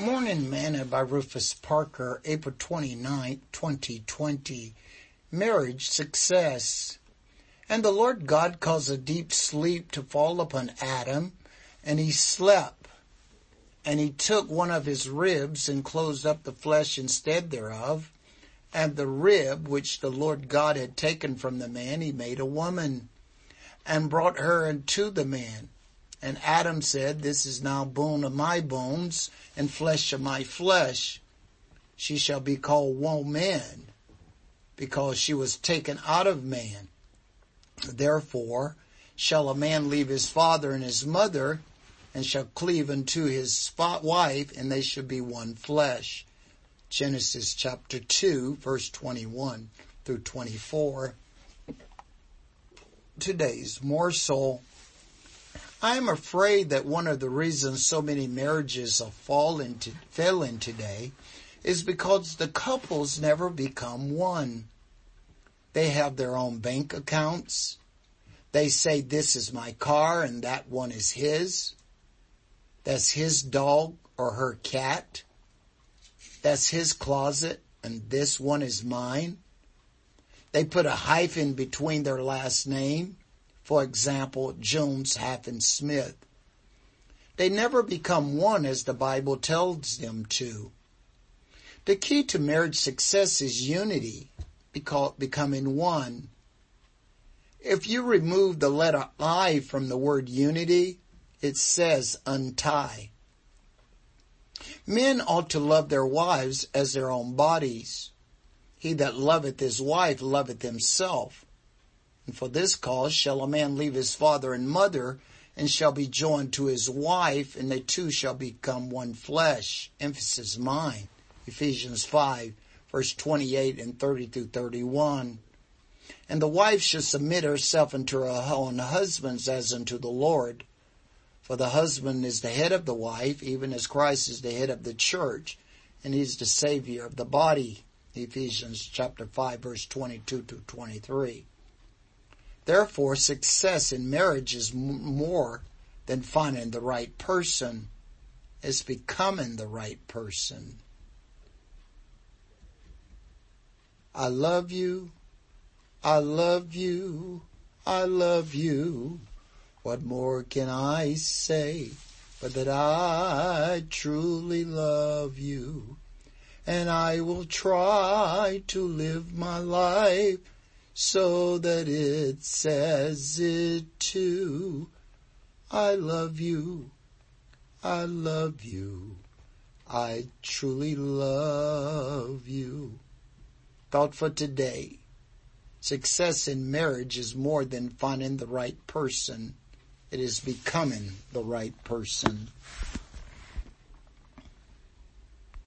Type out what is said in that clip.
Morning Manna by Rufus Parker, April 29, 2020. Marriage Success. And the Lord God caused a deep sleep to fall upon Adam, and he slept. And he took one of his ribs and closed up the flesh instead thereof. And the rib which the Lord God had taken from the man, he made a woman, and brought her unto the man. And Adam said, This is now bone of my bones and flesh of my flesh. She shall be called woman because she was taken out of man. Therefore shall a man leave his father and his mother and shall cleave unto his wife and they shall be one flesh. Genesis chapter 2 verse 21 through 24. Today's morsel I'm afraid that one of the reasons so many marriages have fallen to, fell in today is because the couples never become one. They have their own bank accounts. They say this is my car and that one is his. That's his dog or her cat. That's his closet and this one is mine. They put a hyphen between their last name for example, Jones, Haffen, Smith. They never become one as the Bible tells them to. The key to marriage success is unity, becoming one. If you remove the letter I from the word unity, it says untie. Men ought to love their wives as their own bodies. He that loveth his wife loveth himself. And for this cause shall a man leave his father and mother and shall be joined to his wife and they two shall become one flesh. Emphasis mine. Ephesians 5 verse 28 and 30 through 31. And the wife shall submit herself unto her own husbands as unto the Lord. For the husband is the head of the wife, even as Christ is the head of the church, and he is the savior of the body. Ephesians chapter 5 verse 22 to 23. Therefore, success in marriage is more than finding the right person. It's becoming the right person. I love you. I love you. I love you. What more can I say but that I truly love you? And I will try to live my life so that it says it too. I love you. I love you. I truly love you. Thought for today. Success in marriage is more than finding the right person. It is becoming the right person.